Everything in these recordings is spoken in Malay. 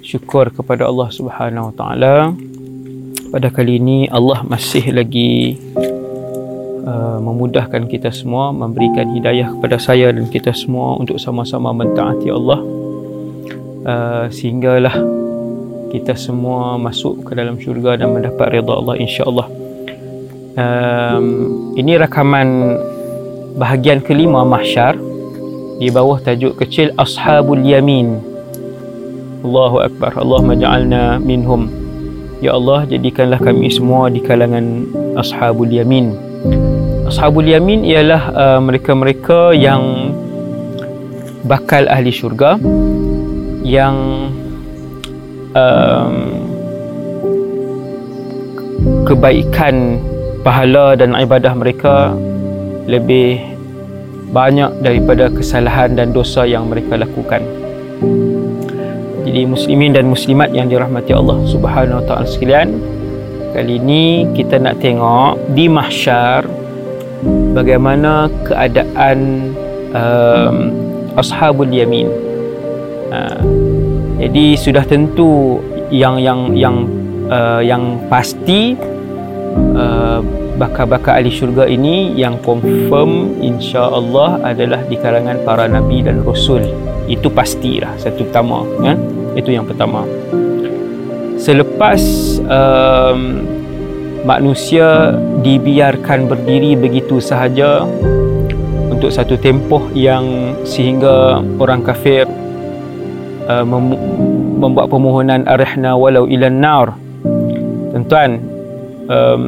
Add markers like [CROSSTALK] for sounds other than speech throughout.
syukur kepada Allah Subhanahu Wa Taala. Pada kali ini Allah masih lagi uh, memudahkan kita semua, memberikan hidayah kepada saya dan kita semua untuk sama-sama mentaati Allah. Uh, sehinggalah kita semua masuk ke dalam syurga dan mendapat redha Allah insya-Allah. Um, ini rakaman bahagian kelima mahsyar di bawah tajuk kecil Ashabul Yamin. Allahu Akbar. Allah maj'alna minhum. Ya Allah, jadikanlah kami semua di kalangan Ashabul Yamin. Ashabul Yamin ialah uh, mereka-mereka yang bakal ahli syurga yang um, kebaikan pahala dan ibadah mereka lebih banyak daripada kesalahan dan dosa yang mereka lakukan. Jadi muslimin dan muslimat yang dirahmati Allah Subhanahu wa taala sekalian, kali ini kita nak tengok di mahsyar bagaimana keadaan um, ashabul yamin. Uh, jadi sudah tentu yang yang yang uh, yang pasti uh, bakal-bakal ahli syurga ini yang confirm insya-Allah adalah di kalangan para nabi dan rasul. Itu pastilah satu pertama kan itu yang pertama. Selepas um, manusia dibiarkan berdiri begitu sahaja untuk satu tempoh yang sehingga orang kafir uh, mem- membuat permohonan arihna walau ilan nar. Tuan-tuan um,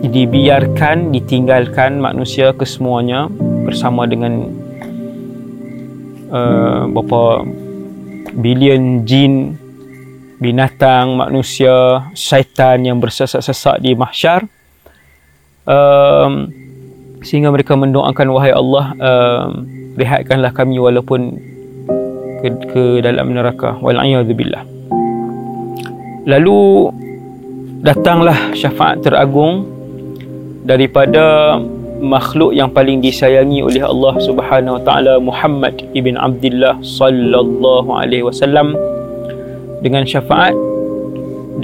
dibiarkan ditinggalkan manusia kesemuanya bersama dengan uh, berapa bilion jin binatang manusia syaitan yang bersesak-sesak di mahsyar. Um, sehingga mereka mendoakan wahai Allah um, rehatkanlah kami walaupun ke, ke dalam neraka. Wal'iyadzubillah lalu datanglah syafaat teragung daripada makhluk yang paling disayangi oleh Allah Subhanahu wa taala Muhammad ibn Abdullah sallallahu alaihi wasallam. Dengan syafaat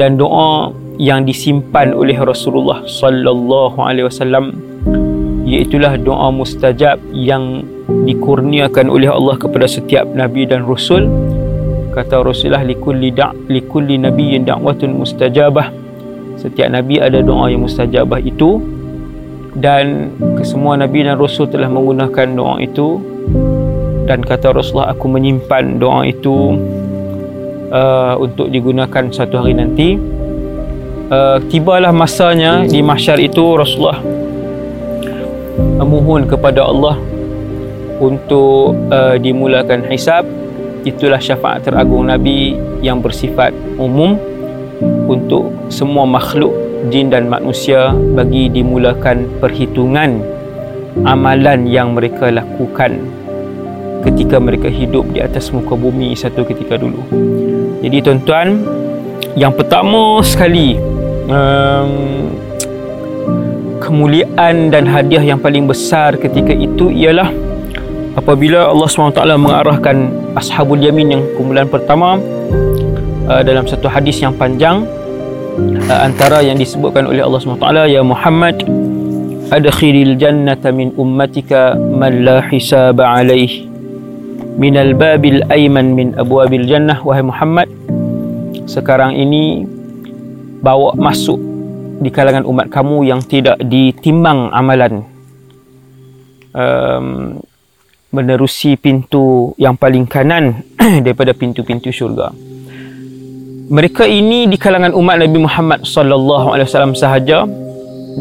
dan doa yang disimpan oleh Rasulullah sallallahu alaihi wasallam iaitu doa mustajab yang dikurniakan oleh Allah kepada setiap nabi dan rasul. Kata Rasulullah likulli da' likulli nabiyyin da'watun mustajabah setiap nabi ada doa yang mustajabah itu. Dan kesemua nabi dan rasul telah menggunakan doa itu. Dan kata Rasulullah aku menyimpan doa itu uh, untuk digunakan satu hari nanti. Uh, tibalah masanya di mahsyar itu Rasulullah memohon kepada Allah untuk uh, dimulakan hisab. Itulah syafaat teragung nabi yang bersifat umum untuk semua makhluk jin dan manusia bagi dimulakan perhitungan amalan yang mereka lakukan ketika mereka hidup di atas muka bumi satu ketika dulu. Jadi tuan-tuan, yang pertama sekali um, kemuliaan dan hadiah yang paling besar ketika itu ialah apabila Allah SWT mengarahkan Ashabul Yamin yang kumpulan pertama uh, dalam satu hadis yang panjang antara yang disebutkan oleh Allah SWT ya Muhammad adkhilil jannata min ummatika man la hisaba alaih min al babil ayman min abwabil jannah. Wahai Muhammad sekarang ini bawa masuk di kalangan umat kamu yang tidak ditimbang amalan. Um, menerusi pintu yang paling kanan [CLEARS THROAT] daripada pintu-pintu syurga mereka ini di kalangan umat Nabi Muhammad sallallahu alaihi wasallam sahaja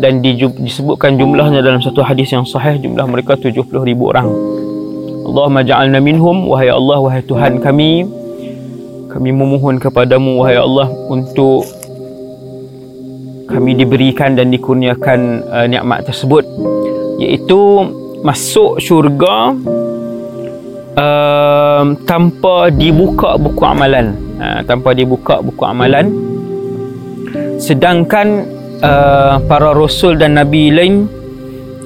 dan disebutkan jumlahnya dalam satu hadis yang sahih jumlah mereka 70 ribu orang. Allahumma ja'alna minhum wahai Allah wahai Tuhan kami kami memohon kepadamu wahai Allah untuk kami diberikan dan dikurniakan uh, nikmat tersebut iaitu masuk syurga uh, tanpa dibuka buku amalan uh, tanpa dibuka buku amalan. Sedangkan uh, para rasul dan nabi lain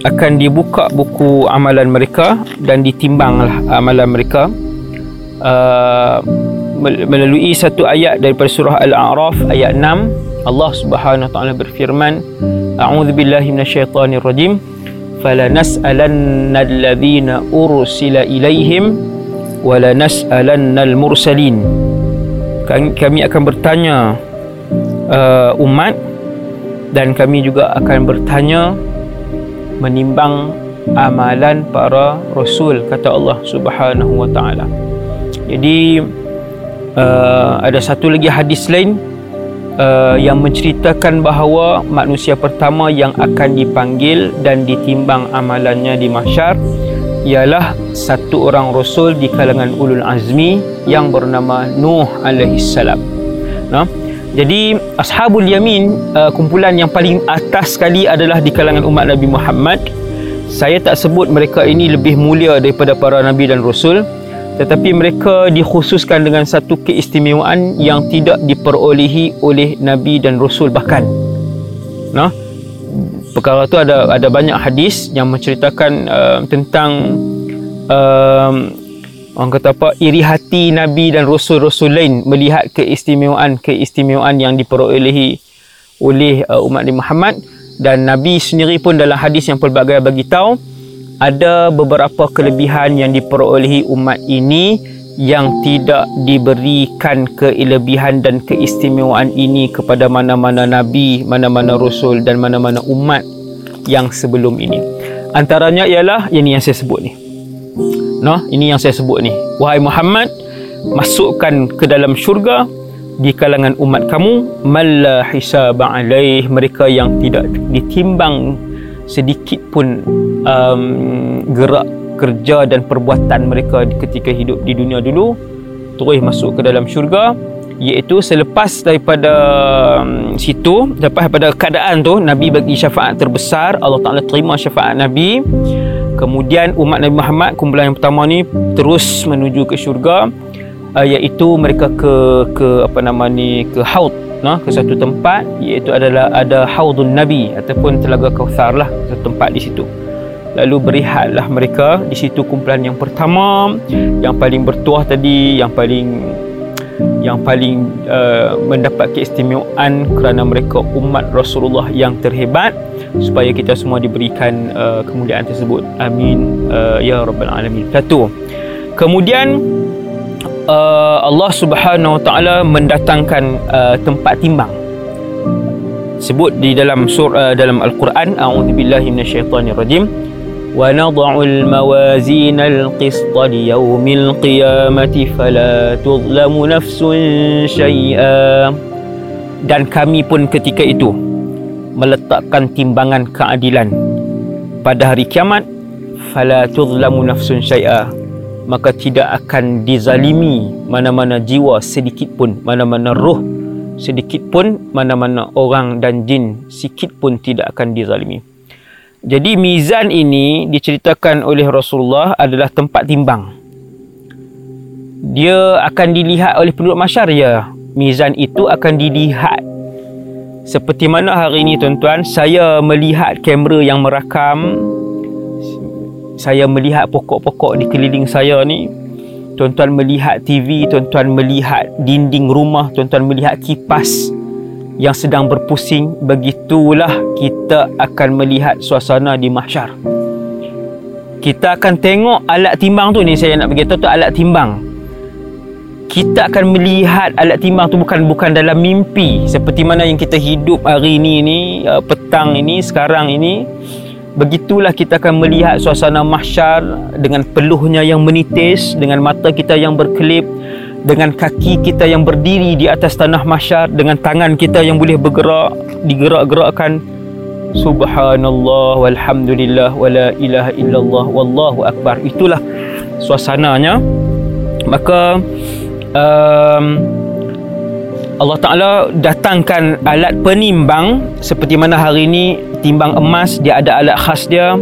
akan dibuka buku amalan mereka dan ditimbanglah amalan mereka. Uh, melalui satu ayat daripada surah Al-A'raf ayat 6 Allah Subhanahu wa taala berfirman A'udzu billahi minasyaitonir rajim. Fala nas'alanna alladhina ursila ilaihim wala nas'alanna al-mursalin kami akan bertanya uh, umat dan kami juga akan bertanya menimbang amalan para rasul kata Allah Subhanahu wa taala. Jadi uh, ada satu lagi hadis lain uh, yang menceritakan bahawa manusia pertama yang akan dipanggil dan ditimbang amalannya di mahsyar ialah satu orang rasul di kalangan ulul azmi yang bernama Nuh alaihi salam. Nah, jadi ashabul yamin uh, kumpulan yang paling atas sekali adalah di kalangan umat Nabi Muhammad. Saya tak sebut mereka ini lebih mulia daripada para nabi dan rasul, tetapi mereka dikhususkan dengan satu keistimewaan yang tidak diperolehi oleh nabi dan rasul bahkan. Nah, perkara tu ada ada banyak hadis yang menceritakan uh, tentang uh, orang kata apa iri hati nabi dan rasul-rasul lain melihat keistimewaan keistimewaan yang diperolehi oleh uh, umat Nabi Muhammad. Dan nabi sendiri pun dalam hadis yang pelbagai bagi tahu ada beberapa kelebihan yang diperolehi umat ini yang tidak diberikan kelebihan dan keistimewaan ini kepada mana-mana nabi, mana-mana rasul dan mana-mana umat yang sebelum ini. Antaranya ialah ini yang saya sebut ni. No, ini yang saya sebut ni. Wahai Muhammad, masukkan ke dalam syurga di kalangan umat kamu malla hisab alaih mereka yang tidak ditimbang sedikit pun um, gerak kerja dan perbuatan mereka ketika hidup di dunia dulu terus masuk ke dalam syurga iaitu selepas daripada um, situ lepas daripada keadaan tu Nabi bagi syafaat terbesar Allah Ta'ala terima syafaat Nabi. Kemudian umat Nabi Muhammad kumpulan yang pertama ni terus menuju ke syurga uh, iaitu mereka ke ke apa nama ni ke haud nah, ke satu tempat iaitu adalah ada haudun Nabi ataupun telaga Kautsar lah satu tempat di situ lalu berehatlah mereka. Di situ kumpulan yang pertama yang paling bertuah tadi yang paling yang paling uh, mendapat keistimewaan kerana mereka umat Rasulullah yang terhebat supaya kita semua diberikan uh, kemuliaan tersebut. Amin. Uh, ya rabbal alamin. Satu. Kemudian uh, Allah Subhanahu wa taala mendatangkan uh, tempat timbang. Sebut di dalam surah uh, dalam al-Quran a'udzubillahi minasyaitonirrajim rajim ونضع الموازين القسط ليوم القيامة فلا تظلم نفس شيئا dan kami pun ketika itu meletakkan timbangan keadilan pada hari kiamat fala tuzlamu nafsun syai'a maka tidak akan dizalimi mana-mana jiwa sedikit pun mana-mana roh sedikit pun mana-mana orang dan jin sikit pun tidak akan dizalimi jadi mizan ini diceritakan oleh Rasulullah adalah tempat timbang. Dia akan dilihat oleh penduduk masyar ya. Mizan itu akan dilihat. Seperti mana hari ini tuan-tuan, saya melihat kamera yang merakam. Saya melihat pokok-pokok di keliling saya ni. Tuan-tuan melihat TV, tuan-tuan melihat dinding rumah, tuan-tuan melihat kipas yang sedang berpusing begitulah kita akan melihat suasana di mahsyar. Kita akan tengok alat timbang tu ni saya nak beritahu tu alat timbang. Kita akan melihat alat timbang tu bukan bukan dalam mimpi seperti mana yang kita hidup hari ini ni uh, petang ini sekarang ini begitulah kita akan melihat suasana mahsyar dengan peluhnya yang menitis dengan mata kita yang berkelip dengan kaki kita yang berdiri di atas tanah mahsyar dengan tangan kita yang boleh bergerak digerak-gerakkan. Subhanallah walhamdulillah wala ilaha illallah wallahu akbar. Itulah suasananya. Maka um, Allah Ta'ala datangkan alat penimbang seperti mana hari ini timbang emas dia ada alat khas dia.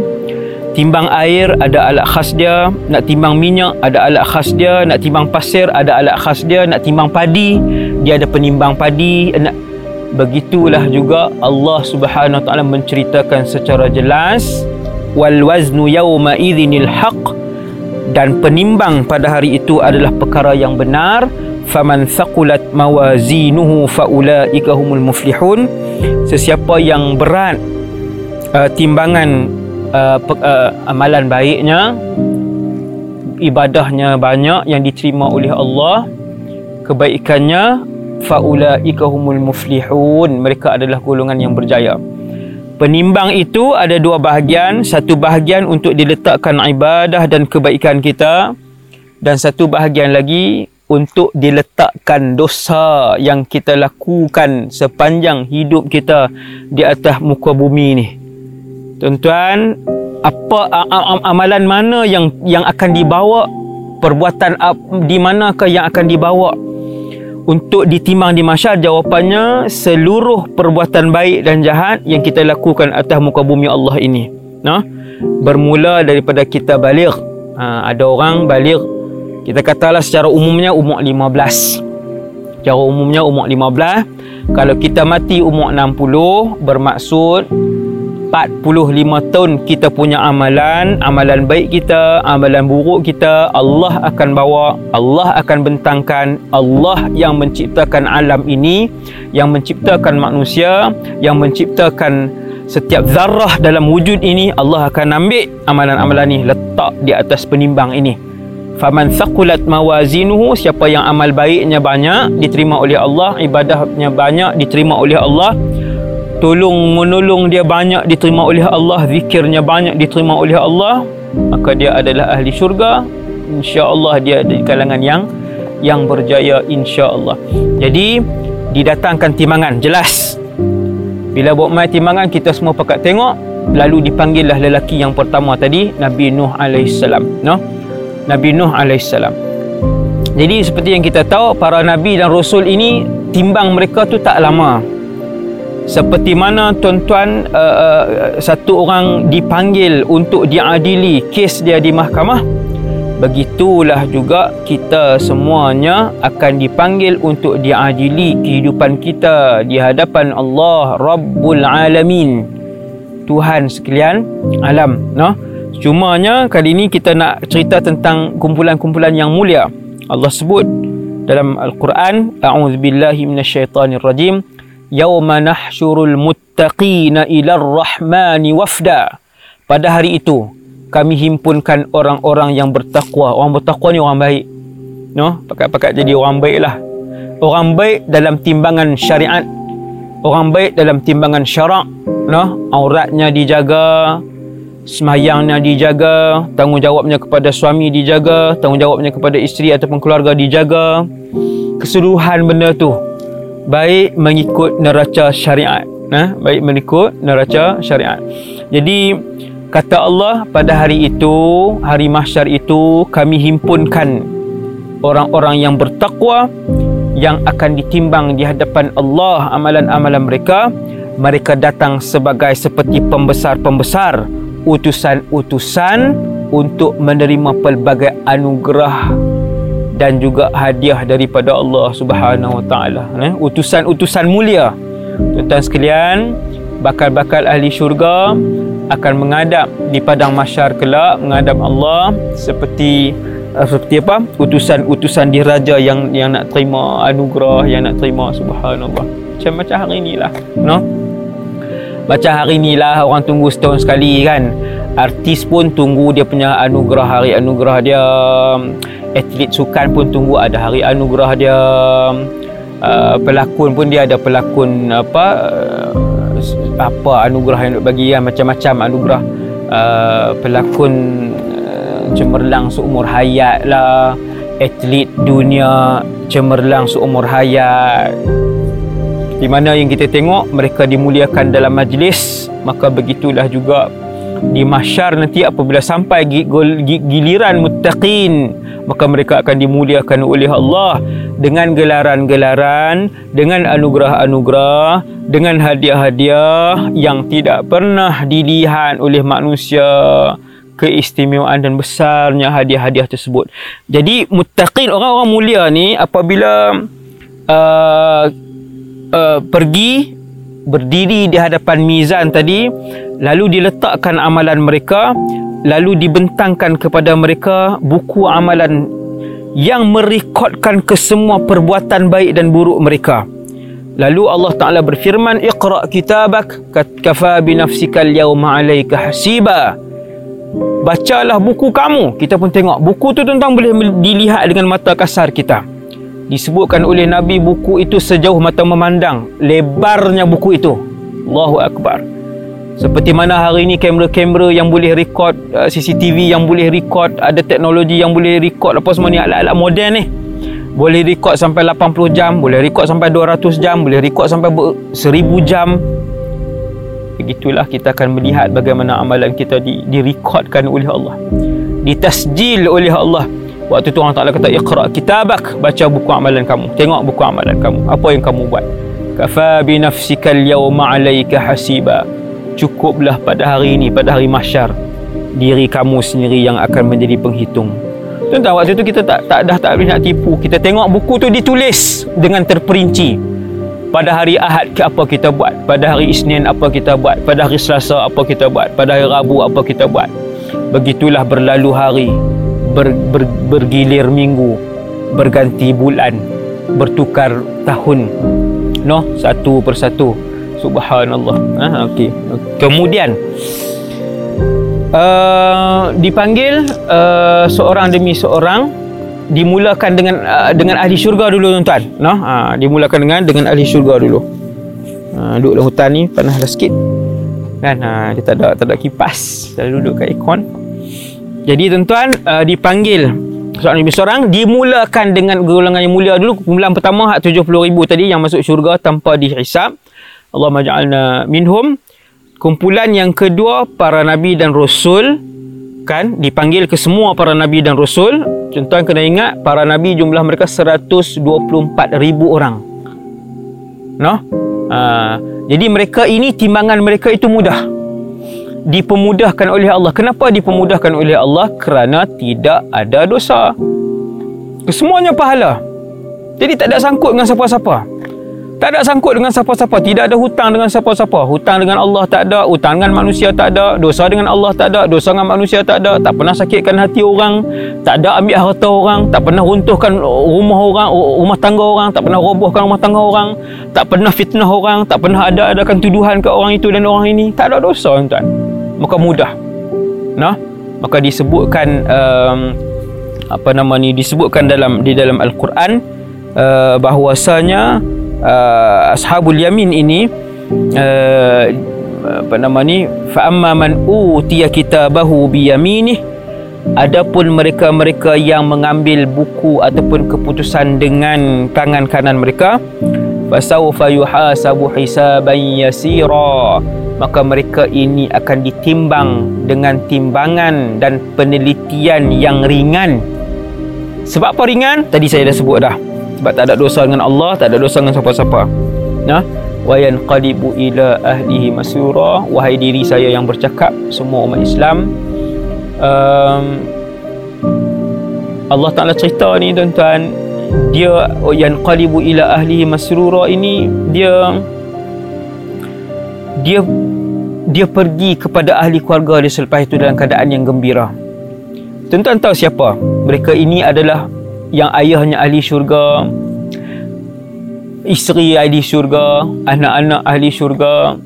Timbang air ada alat khas dia. Nak timbang minyak ada alat khas dia. Nak timbang pasir ada alat khas dia. Nak timbang padi dia ada penimbang padi. Nak begitulah juga Allah Subhanahu taala menceritakan secara jelas wal waznu yawma idzinil haqq. Dan penimbang pada hari itu adalah perkara yang benar faman thaqulat mawazinuhu faulaika humul muflihun sesiapa yang berat uh, timbangan uh, pe, uh, amalan baiknya ibadahnya banyak yang diterima oleh Allah kebaikannya faulaika humul muflihun mereka adalah golongan yang berjaya Penimbang itu ada dua bahagian. Satu bahagian untuk diletakkan ibadah dan kebaikan kita. Dan satu bahagian lagi untuk diletakkan dosa yang kita lakukan sepanjang hidup kita di atas muka bumi ni. Tuan-tuan, apa amalan mana yang yang akan dibawa? Perbuatan di manakah yang akan dibawa untuk ditimbang di masyar jawapannya seluruh perbuatan baik dan jahat yang kita lakukan atas muka bumi Allah ini nah bermula daripada kita balik ha, ada orang balik kita katalah secara umumnya umur 15 secara umumnya umur 15 kalau kita mati umur 60 bermaksud 45 tahun kita punya amalan, amalan baik kita, amalan buruk kita, Allah akan bawa, Allah akan bentangkan, Allah yang menciptakan alam ini, yang menciptakan manusia, yang menciptakan setiap zarah dalam wujud ini, Allah akan ambil amalan-amalan ini letak di atas penimbang ini. Faman thaqulat mawazinuhu siapa yang amal baiknya banyak diterima oleh Allah, ibadahnya banyak diterima oleh Allah, tolong menolong dia banyak diterima oleh Allah zikirnya banyak diterima oleh Allah maka dia adalah ahli syurga. insya-Allah dia di kalangan yang yang berjaya insya-Allah. Jadi didatangkan timbangan jelas. Bila buat mai timbangan kita semua pakat tengok lalu dipanggillah lelaki yang pertama tadi Nabi Nuh alaihissalam no Nabi Nuh alaihissalam. Jadi seperti yang kita tahu para nabi dan rasul ini timbang mereka tu tak lama. Seperti mana tuan-tuan uh, uh, satu orang dipanggil untuk diadili kes dia di mahkamah begitulah juga kita semuanya akan dipanggil untuk diadili kehidupan kita di hadapan Allah Rabbul Alamin. Tuhan sekalian alam no cumanya kali ini kita nak cerita tentang kumpulan-kumpulan yang mulia. Allah sebut dalam al-Quran a'udzubillahi minasyaitonirrajim yauma nahsyurul muttaqina ila rahmani wafda. Pada hari itu kami himpunkan orang-orang yang bertakwa. Orang bertakwa ni orang baik. No? Pakat-pakat jadi orang baik lah orang baik dalam timbangan syariat. Orang baik dalam timbangan syarak. No? Auratnya dijaga semayangnya dijaga tanggungjawabnya kepada suami dijaga tanggungjawabnya kepada isteri ataupun keluarga dijaga. Keseluruhan benda tu baik mengikut neraca syariat nah baik mengikut neraca syariat. Jadi kata Allah pada hari itu hari mahsyar itu kami himpunkan orang-orang yang bertakwa yang akan ditimbang di hadapan Allah amalan-amalan mereka. Mereka datang sebagai seperti pembesar-pembesar utusan-utusan untuk menerima pelbagai anugerah dan juga hadiah daripada Allah Subhanahu Wa Taala. Eh utusan-utusan mulia. Tuan-tuan sekalian bakal-bakal ahli syurga akan menghadap di padang mahsyar kelak menghadap Allah seperti uh, seperti apa? Utusan-utusan diraja yang yang nak terima anugerah yang nak terima subhanallah. Macam macam hari inilah no macam hari inilah orang tunggu setahun sekali kan. Artis pun tunggu dia punya anugerah hari anugerah dia. Atlet sukan pun tunggu ada hari anugerah dia. Uh, pelakon pun dia ada pelakon apa uh, apa anugerah yang nak bagi ya macam-macam anugerah. Uh, pelakon uh, cemerlang seumur hayat lah. Atlet dunia cemerlang seumur hayat di mana yang kita tengok mereka dimuliakan dalam majlis. Maka begitulah juga di mahsyar nanti apabila sampai giliran muttaqin maka mereka akan dimuliakan oleh Allah dengan gelaran-gelaran dengan anugerah-anugerah dengan hadiah-hadiah yang tidak pernah dilihat oleh manusia. Keistimewaan dan besarnya hadiah-hadiah tersebut. Jadi muttaqin orang-orang mulia ni apabila uh, uh, pergi berdiri di hadapan mizan tadi lalu diletakkan amalan mereka lalu dibentangkan kepada mereka buku amalan yang merekodkan kesemua perbuatan baik dan buruk mereka. Lalu Allah Taala berfirman, "Iqra kitabak kafa bi nafsika al-yawma 'alayka hasiba." Bacalah buku kamu. Kita pun tengok buku tu tentang boleh dilihat dengan mata kasar kita. Disebutkan oleh Nabi buku itu sejauh mata memandang, lebarnya buku itu. Allahu akbar. Seperti mana hari ini kamera-kamera yang boleh record uh, CCTV yang boleh record ada teknologi yang boleh record apa semua ni alat-alat moden ni. Boleh record sampai 80 jam, boleh record sampai 200 jam, boleh record sampai 1000 jam. Begitulah kita akan melihat bagaimana amalan kita di direkodkan oleh Allah. Ditasjil oleh Allah. Waktu tu Allah Taala kata iqra kitabak, baca buku amalan kamu. Tengok buku amalan kamu. Apa yang kamu buat? Kafa bi nafsika al-yawma 'alayka hasiba. Cukuplah pada hari ini pada hari mahsyar diri kamu sendiri yang akan menjadi penghitung. Tuan-tuan waktu itu kita tak tak dah tak boleh nak tipu. Kita tengok buku tu ditulis dengan terperinci. Pada hari Ahad ke apa kita buat? Pada hari Isnin apa kita buat? Pada hari Selasa apa kita buat? Pada hari Rabu apa kita buat? Begitulah berlalu hari ber, ber, bergilir minggu berganti bulan bertukar tahun no satu persatu Subhanallah. Ah, okey. Kemudian uh, dipanggil uh, seorang demi seorang dimulakan dengan uh, dengan ahli syurga dulu tuan-tuan. No? Uh, dimulakan dengan dengan ahli syurga dulu. Uh, duduk dalam hutan ni panas dah sikit. Kan uh, dia tak ada tak ada kipas. Saya duduk kat aircon. Jadi tuan-tuan uh, dipanggil. Seorang demi seorang dimulakan dengan golongan yang mulia dulu. Kumpulan pertama hak 70,000 tadi yang masuk syurga tanpa dihisap. Allah maj'alna minhum. Kumpulan yang kedua para nabi dan rasul. Kan dipanggil ke semua para nabi dan rasul. Tuan kena ingat para nabi jumlah mereka 124,000 orang. No uh, jadi mereka ini timbangan mereka itu mudah dipermudahkan oleh Allah kenapa dipermudahkan oleh Allah kerana tidak ada dosa kesemuanya pahala jadi tak ada sangkut dengan siapa-siapa tak ada sangkut dengan siapa-siapa. Tidak ada hutang dengan siapa-siapa. Hutang dengan Allah tak ada. Hutang dengan manusia tak ada. Dosa dengan Allah tak ada. Dosa dengan manusia tak ada. Tak pernah sakitkan hati orang. Tak ada ambil harta orang. Tak pernah runtuhkan rumah orang, rumah tangga orang. Tak pernah robohkan rumah tangga orang. Tak pernah fitnah orang. Tak pernah ada adakan tuduhan ke orang itu dan orang ini. Tak ada dosa, tuan. Maka mudah. Nah, maka disebutkan um, apa nama ni disebutkan dalam di dalam al-Quran uh, bahwasanya uh, ashabul yamin ini uh, apa nama ni fa amma man utiya kitabahu bi yaminih adapun mereka-mereka yang mengambil buku ataupun keputusan dengan tangan kanan mereka fasawfa yuhasabu hisaban yasira. Maka mereka ini akan ditimbang dengan timbangan dan penelitian yang ringan. Sebab apa ringan? Tadi saya dah sebut dah. Sebab tak ada dosa dengan Allah tak ada dosa dengan siapa-siapa. Nah wa yanqalibu ila ahlihi masura. Wahai diri saya yang bercakap semua umat Islam um, Allah Taala cerita ni tuan-tuan dia yanqalibu ila ahlihi masrura ini dia dia dia pergi kepada ahli keluarga dia selepas itu dalam keadaan yang gembira. Tuan-tuan tahu siapa? Mereka ini adalah yang ayahnya ahli syurga isteri ahli syurga anak-anak ahli syurga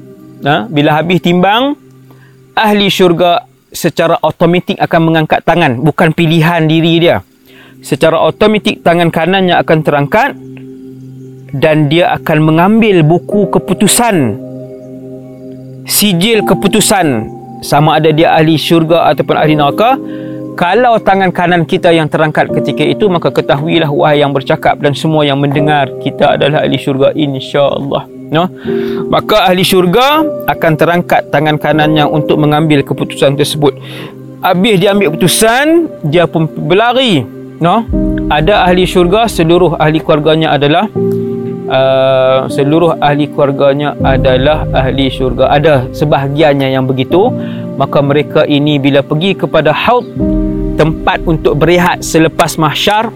ha? bila habis timbang ahli syurga secara automatik akan mengangkat tangan bukan pilihan diri dia secara automatik tangan kanannya akan terangkat dan dia akan mengambil buku keputusan. Sijil keputusan. Sama ada dia ahli syurga ataupun ahli neraka. Kalau tangan kanan kita yang terangkat ketika itu maka ketahuilah wahai yang bercakap dan semua yang mendengar kita adalah ahli syurga insya-Allah. No? Maka ahli syurga akan terangkat tangan kanannya untuk mengambil keputusan tersebut. Habis dia ambil keputusan dia pun berlari no? Ada ahli syurga seluruh ahli keluarganya adalah Uh, seluruh ahli keluarganya adalah ahli syurga. Ada sebahagiannya yang begitu maka mereka ini bila pergi kepada haud tempat untuk berehat selepas mahsyar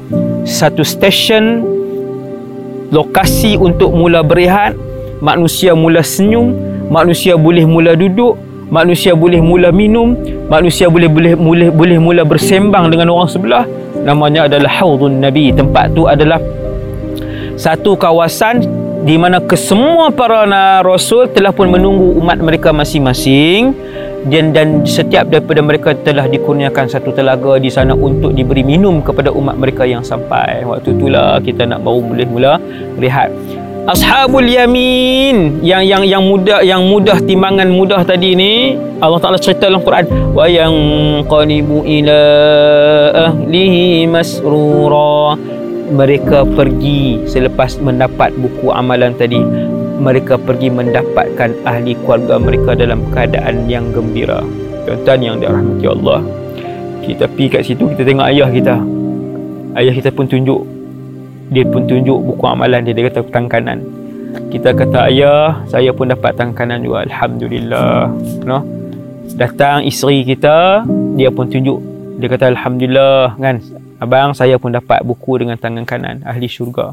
satu stesen lokasi untuk mula berehat manusia mula senyum manusia boleh mula duduk manusia boleh mula minum manusia boleh boleh boleh boleh mula bersembang dengan orang sebelah. Namanya adalah haudun nabi. Tempat tu adalah satu kawasan di mana kesemua para rasul telah pun menunggu umat mereka masing-masing. Dan dan setiap daripada mereka telah dikurniakan satu telaga di sana untuk diberi minum kepada umat mereka yang sampai. Waktu itulah kita nak baru boleh mula rehat Ashabul Yamin. Yang yang yang mudah yang mudah timbangan mudah tadi ni Allah Taala cerita dalam Quran wa yang qanibu ila ahlihi masrura. Mereka pergi selepas mendapat buku amalan tadi. Mereka pergi mendapatkan ahli keluarga mereka dalam keadaan yang gembira. Tuan-tuan yang dirahmati Allah. Kita pergi kat situ kita tengok ayah kita. Ayah kita pun tunjuk dia pun tunjuk buku amalan dia. Dia kata tangan kanan kita kata ayah saya pun dapat tangan kanan juga. Alhamdulillah. No datang isteri kita dia pun tunjuk. Dia kata alhamdulillah kan? Abang saya pun dapat buku dengan tangan kanan ahli syurga.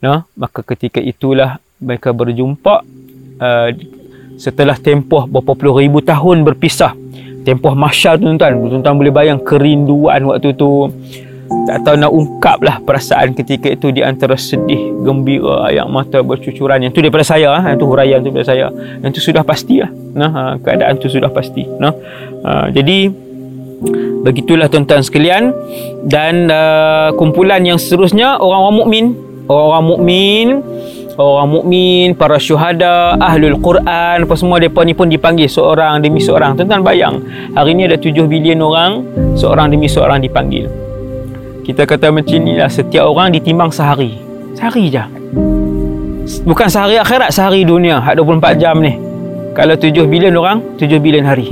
No maka ketika itulah mereka berjumpa uh, setelah tempoh berapa puluh ribu tahun berpisah. Tempoh masyar tuan-tuan. Tuan-tuan boleh bayang kerinduan waktu tu tak tahu nak ungkap lah perasaan ketika itu di antara sedih, gembira, air mata bercucuran. Yang tu daripada saya, ha? yang tu huraian tu daripada saya. Yang tu sudah pasti lah. Nah, ha, keadaan tu sudah pasti. Nah, ha, jadi begitulah tuan-tuan sekalian dan uh, kumpulan yang seterusnya orang-orang mukmin, orang-orang mukmin, orang mukmin, para syuhada, ahlul Quran, apa semua depa ni pun dipanggil seorang demi seorang. Tuan-tuan bayang, hari ni ada 7 bilion orang, seorang demi seorang dipanggil kita kata macam ni lah setiap orang ditimbang sehari. Sehari je. Bukan sehari akhirat sehari dunia. Hak 24 jam ni. Kalau 7 bilion orang 7 bilion hari.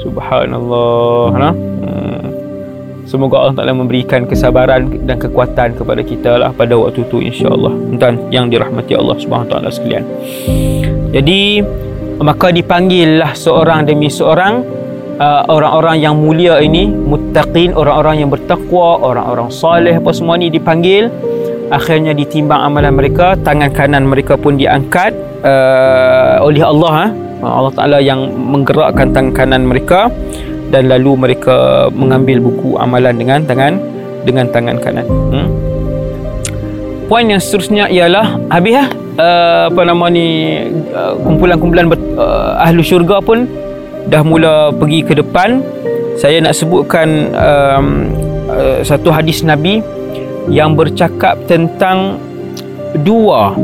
Subhanallah. Ha? hmm. semoga Allah Ta'ala memberikan kesabaran dan kekuatan kepada kita lah pada waktu tu insyaAllah. Dan yang dirahmati Allah Subhanahu Ta'ala sekalian. Jadi maka dipanggillah seorang demi seorang uh, orang-orang yang mulia ini muttaqin orang-orang yang bertakwa orang-orang soleh apa semua ni dipanggil akhirnya ditimbang amalan mereka tangan kanan mereka pun diangkat uh, oleh Allah ha? Allah Taala yang menggerakkan tangan kanan mereka dan lalu mereka mengambil buku amalan dengan tangan dengan tangan kanan hmm? poin yang seterusnya ialah habis ha? uh, apa nama ni uh, kumpulan-kumpulan uh, ahlu syurga pun dah mula pergi ke depan saya nak sebutkan um, uh, satu hadis Nabi yang bercakap tentang dua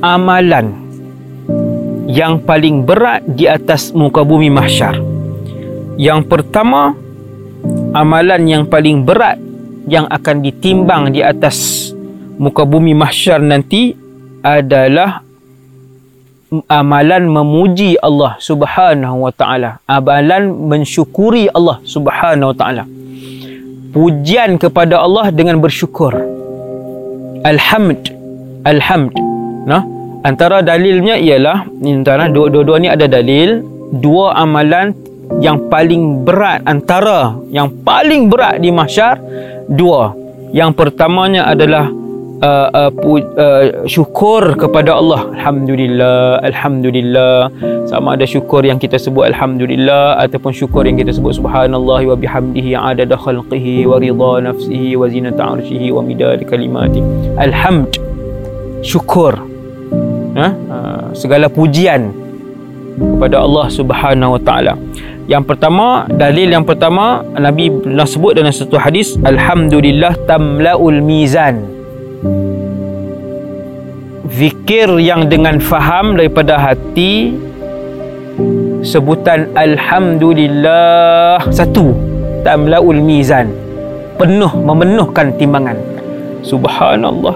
amalan yang paling berat di atas muka bumi mahsyar. Yang pertama, amalan yang paling berat yang akan ditimbang di atas muka bumi mahsyar nanti adalah amalan memuji Allah Subhanahu wa taala, amalan mensyukuri Allah Subhanahu wa taala. Pujian kepada Allah dengan bersyukur. Alhamd. Alhamd. Nah, antara dalilnya ialah antara dua-dua ni ada dalil dua amalan yang paling berat antara yang paling berat di mahsyar dua. Yang pertamanya adalah uh, uh, pu- uh, syukur kepada Allah. Alhamdulillah alhamdulillah. Sama ada syukur yang kita sebut alhamdulillah ataupun syukur yang kita sebut subhanallah wa bihamdihi adada khalqihi wa ridha nafsihi wa zinata arshihi wa midad kalimati. Alhamd. Syukur. Ha? uh, segala pujian kepada Allah Subhanahu wa taala. Yang pertama dalil yang pertama Nabi pernah sebut dalam satu hadis alhamdulillah tamlaul mizan Zikir yang dengan faham daripada hati Sebutan Alhamdulillah. Satu Tamla'ul mizan. Penuh memenuhkan timbangan. Subhanallah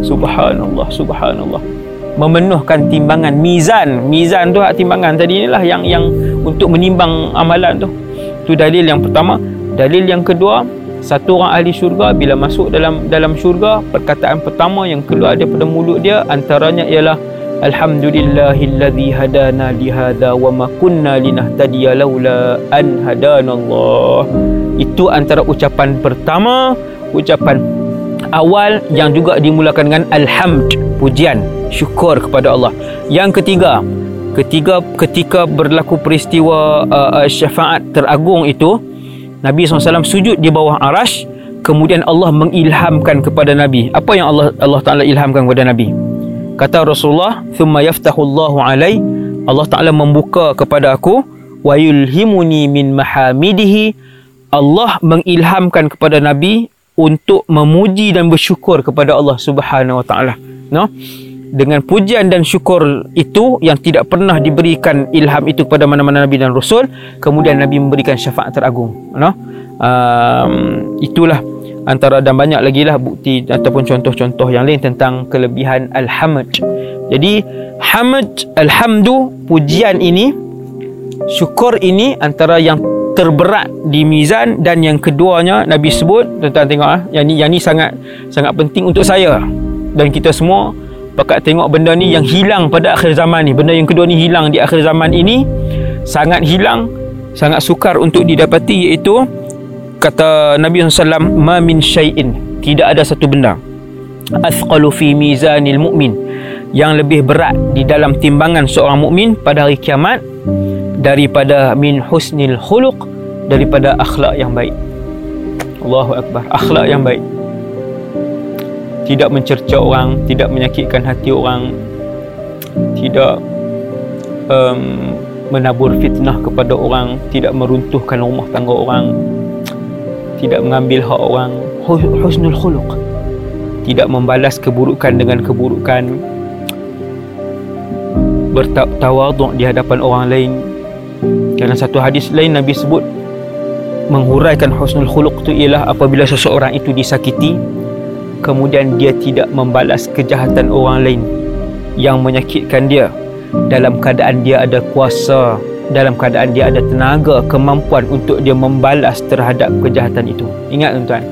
Subhanallah Subhanallah. Memenuhkan timbangan. Mizan Mizan tu hak timbangan tadi inilah yang yang Untuk menimbang amalan tu. Itu dalil yang pertama. Dalil yang kedua satu orang ahli syurga bila masuk dalam dalam syurga perkataan pertama yang keluar daripada mulut dia antaranya ialah alhamdulillahillazi hadana li hadza wa ma kunna linahtadiya laula an hadanallah. Itu antara ucapan pertama ucapan awal yang juga dimulakan dengan alhamd pujian syukur kepada Allah. Yang ketiga Ketiga ketika berlaku peristiwa uh, uh, syafaat teragung itu Nabi SAW sujud di bawah arash kemudian Allah mengilhamkan kepada Nabi. Apa yang Allah Allah Taala ilhamkan kepada Nabi? Kata Rasulullah thumma yaftahu Allah alai. Allah Taala membuka kepada aku wa yulhimuni min mahamidihi. Allah mengilhamkan kepada Nabi untuk memuji dan bersyukur kepada Allah Subhanahu wa taala. No dengan pujian dan syukur itu yang tidak pernah diberikan ilham itu kepada mana-mana nabi dan rasul kemudian nabi memberikan syafaat teragung no? Um, itulah antara dan banyak lagi lah bukti ataupun contoh-contoh yang lain tentang kelebihan alhamd. Jadi hamd alhamdu pujian ini syukur ini antara yang terberat di mizan dan yang keduanya nabi sebut tuan-tuan tengok ah yang ni yang ni sangat sangat penting untuk saya dan kita semua Pakat tengok benda ni yang hilang pada akhir zaman ni. Benda yang kedua ni hilang di akhir zaman ini. Sangat hilang Sangat sukar untuk didapati iaitu Kata Nabi SAW Ma min syai'in. Tidak ada satu benda. Athqalu fi mizanil mu'min. Yang lebih berat di dalam timbangan seorang mukmin pada hari kiamat Daripada min husnil khuluq Daripada akhlak yang baik. Allahu Akbar. Akhlak yang baik tidak mencerca orang, tidak menyakitkan hati orang, tidak um, menabur fitnah kepada orang, tidak meruntuhkan rumah tangga orang, tidak mengambil hak orang, husnul khuluq. Tidak membalas keburukan dengan keburukan. Bertawaduk di hadapan orang lain. Dalam satu hadis lain Nabi sebut menghuraikan husnul khuluq itu ialah apabila seseorang itu disakiti kemudian dia tidak membalas kejahatan orang lain yang menyakitkan dia. Dalam keadaan dia ada kuasa dalam keadaan dia ada tenaga kemampuan untuk dia membalas terhadap kejahatan itu. Ingat tuan-tuan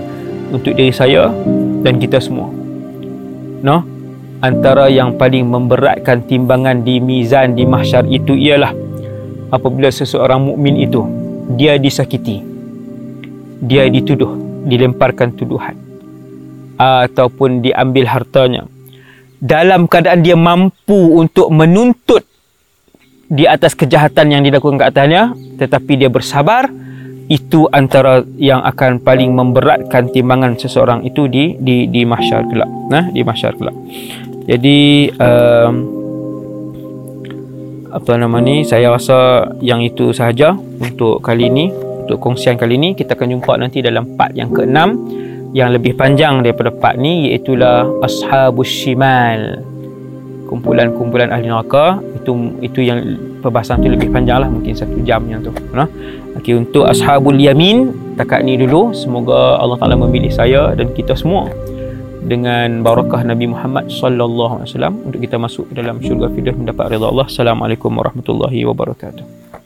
untuk diri saya dan kita semua. No? Antara yang paling memberatkan timbangan di mizan di mahsyar itu ialah apabila seseorang mukmin itu dia disakiti. Dia dituduh dilemparkan tuduhan ataupun diambil hartanya. Dalam keadaan dia mampu untuk menuntut di atas kejahatan yang dilakukan ke atasnya tetapi dia bersabar itu antara yang akan paling memberatkan timbangan seseorang itu di di di mahsyar kelak. Nah di mahsyar kelak. Jadi um, apa nama ni saya rasa yang itu sahaja untuk kali ini untuk kongsian kali ini. Kita akan jumpa nanti dalam part yang keenam yang lebih panjang daripada part ni iaitulah ashabus shimal kumpulan-kumpulan ahli neraka itu itu yang perbahasan tu lebih panjang lah mungkin satu jam yang tu nah okey untuk ashabul yamin takat ni dulu semoga Allah Taala memilih saya dan kita semua dengan barakah Nabi Muhammad sallallahu alaihi wasallam untuk kita masuk ke dalam syurga firdaus mendapat redha Allah. Assalamualaikum warahmatullahi wabarakatuh.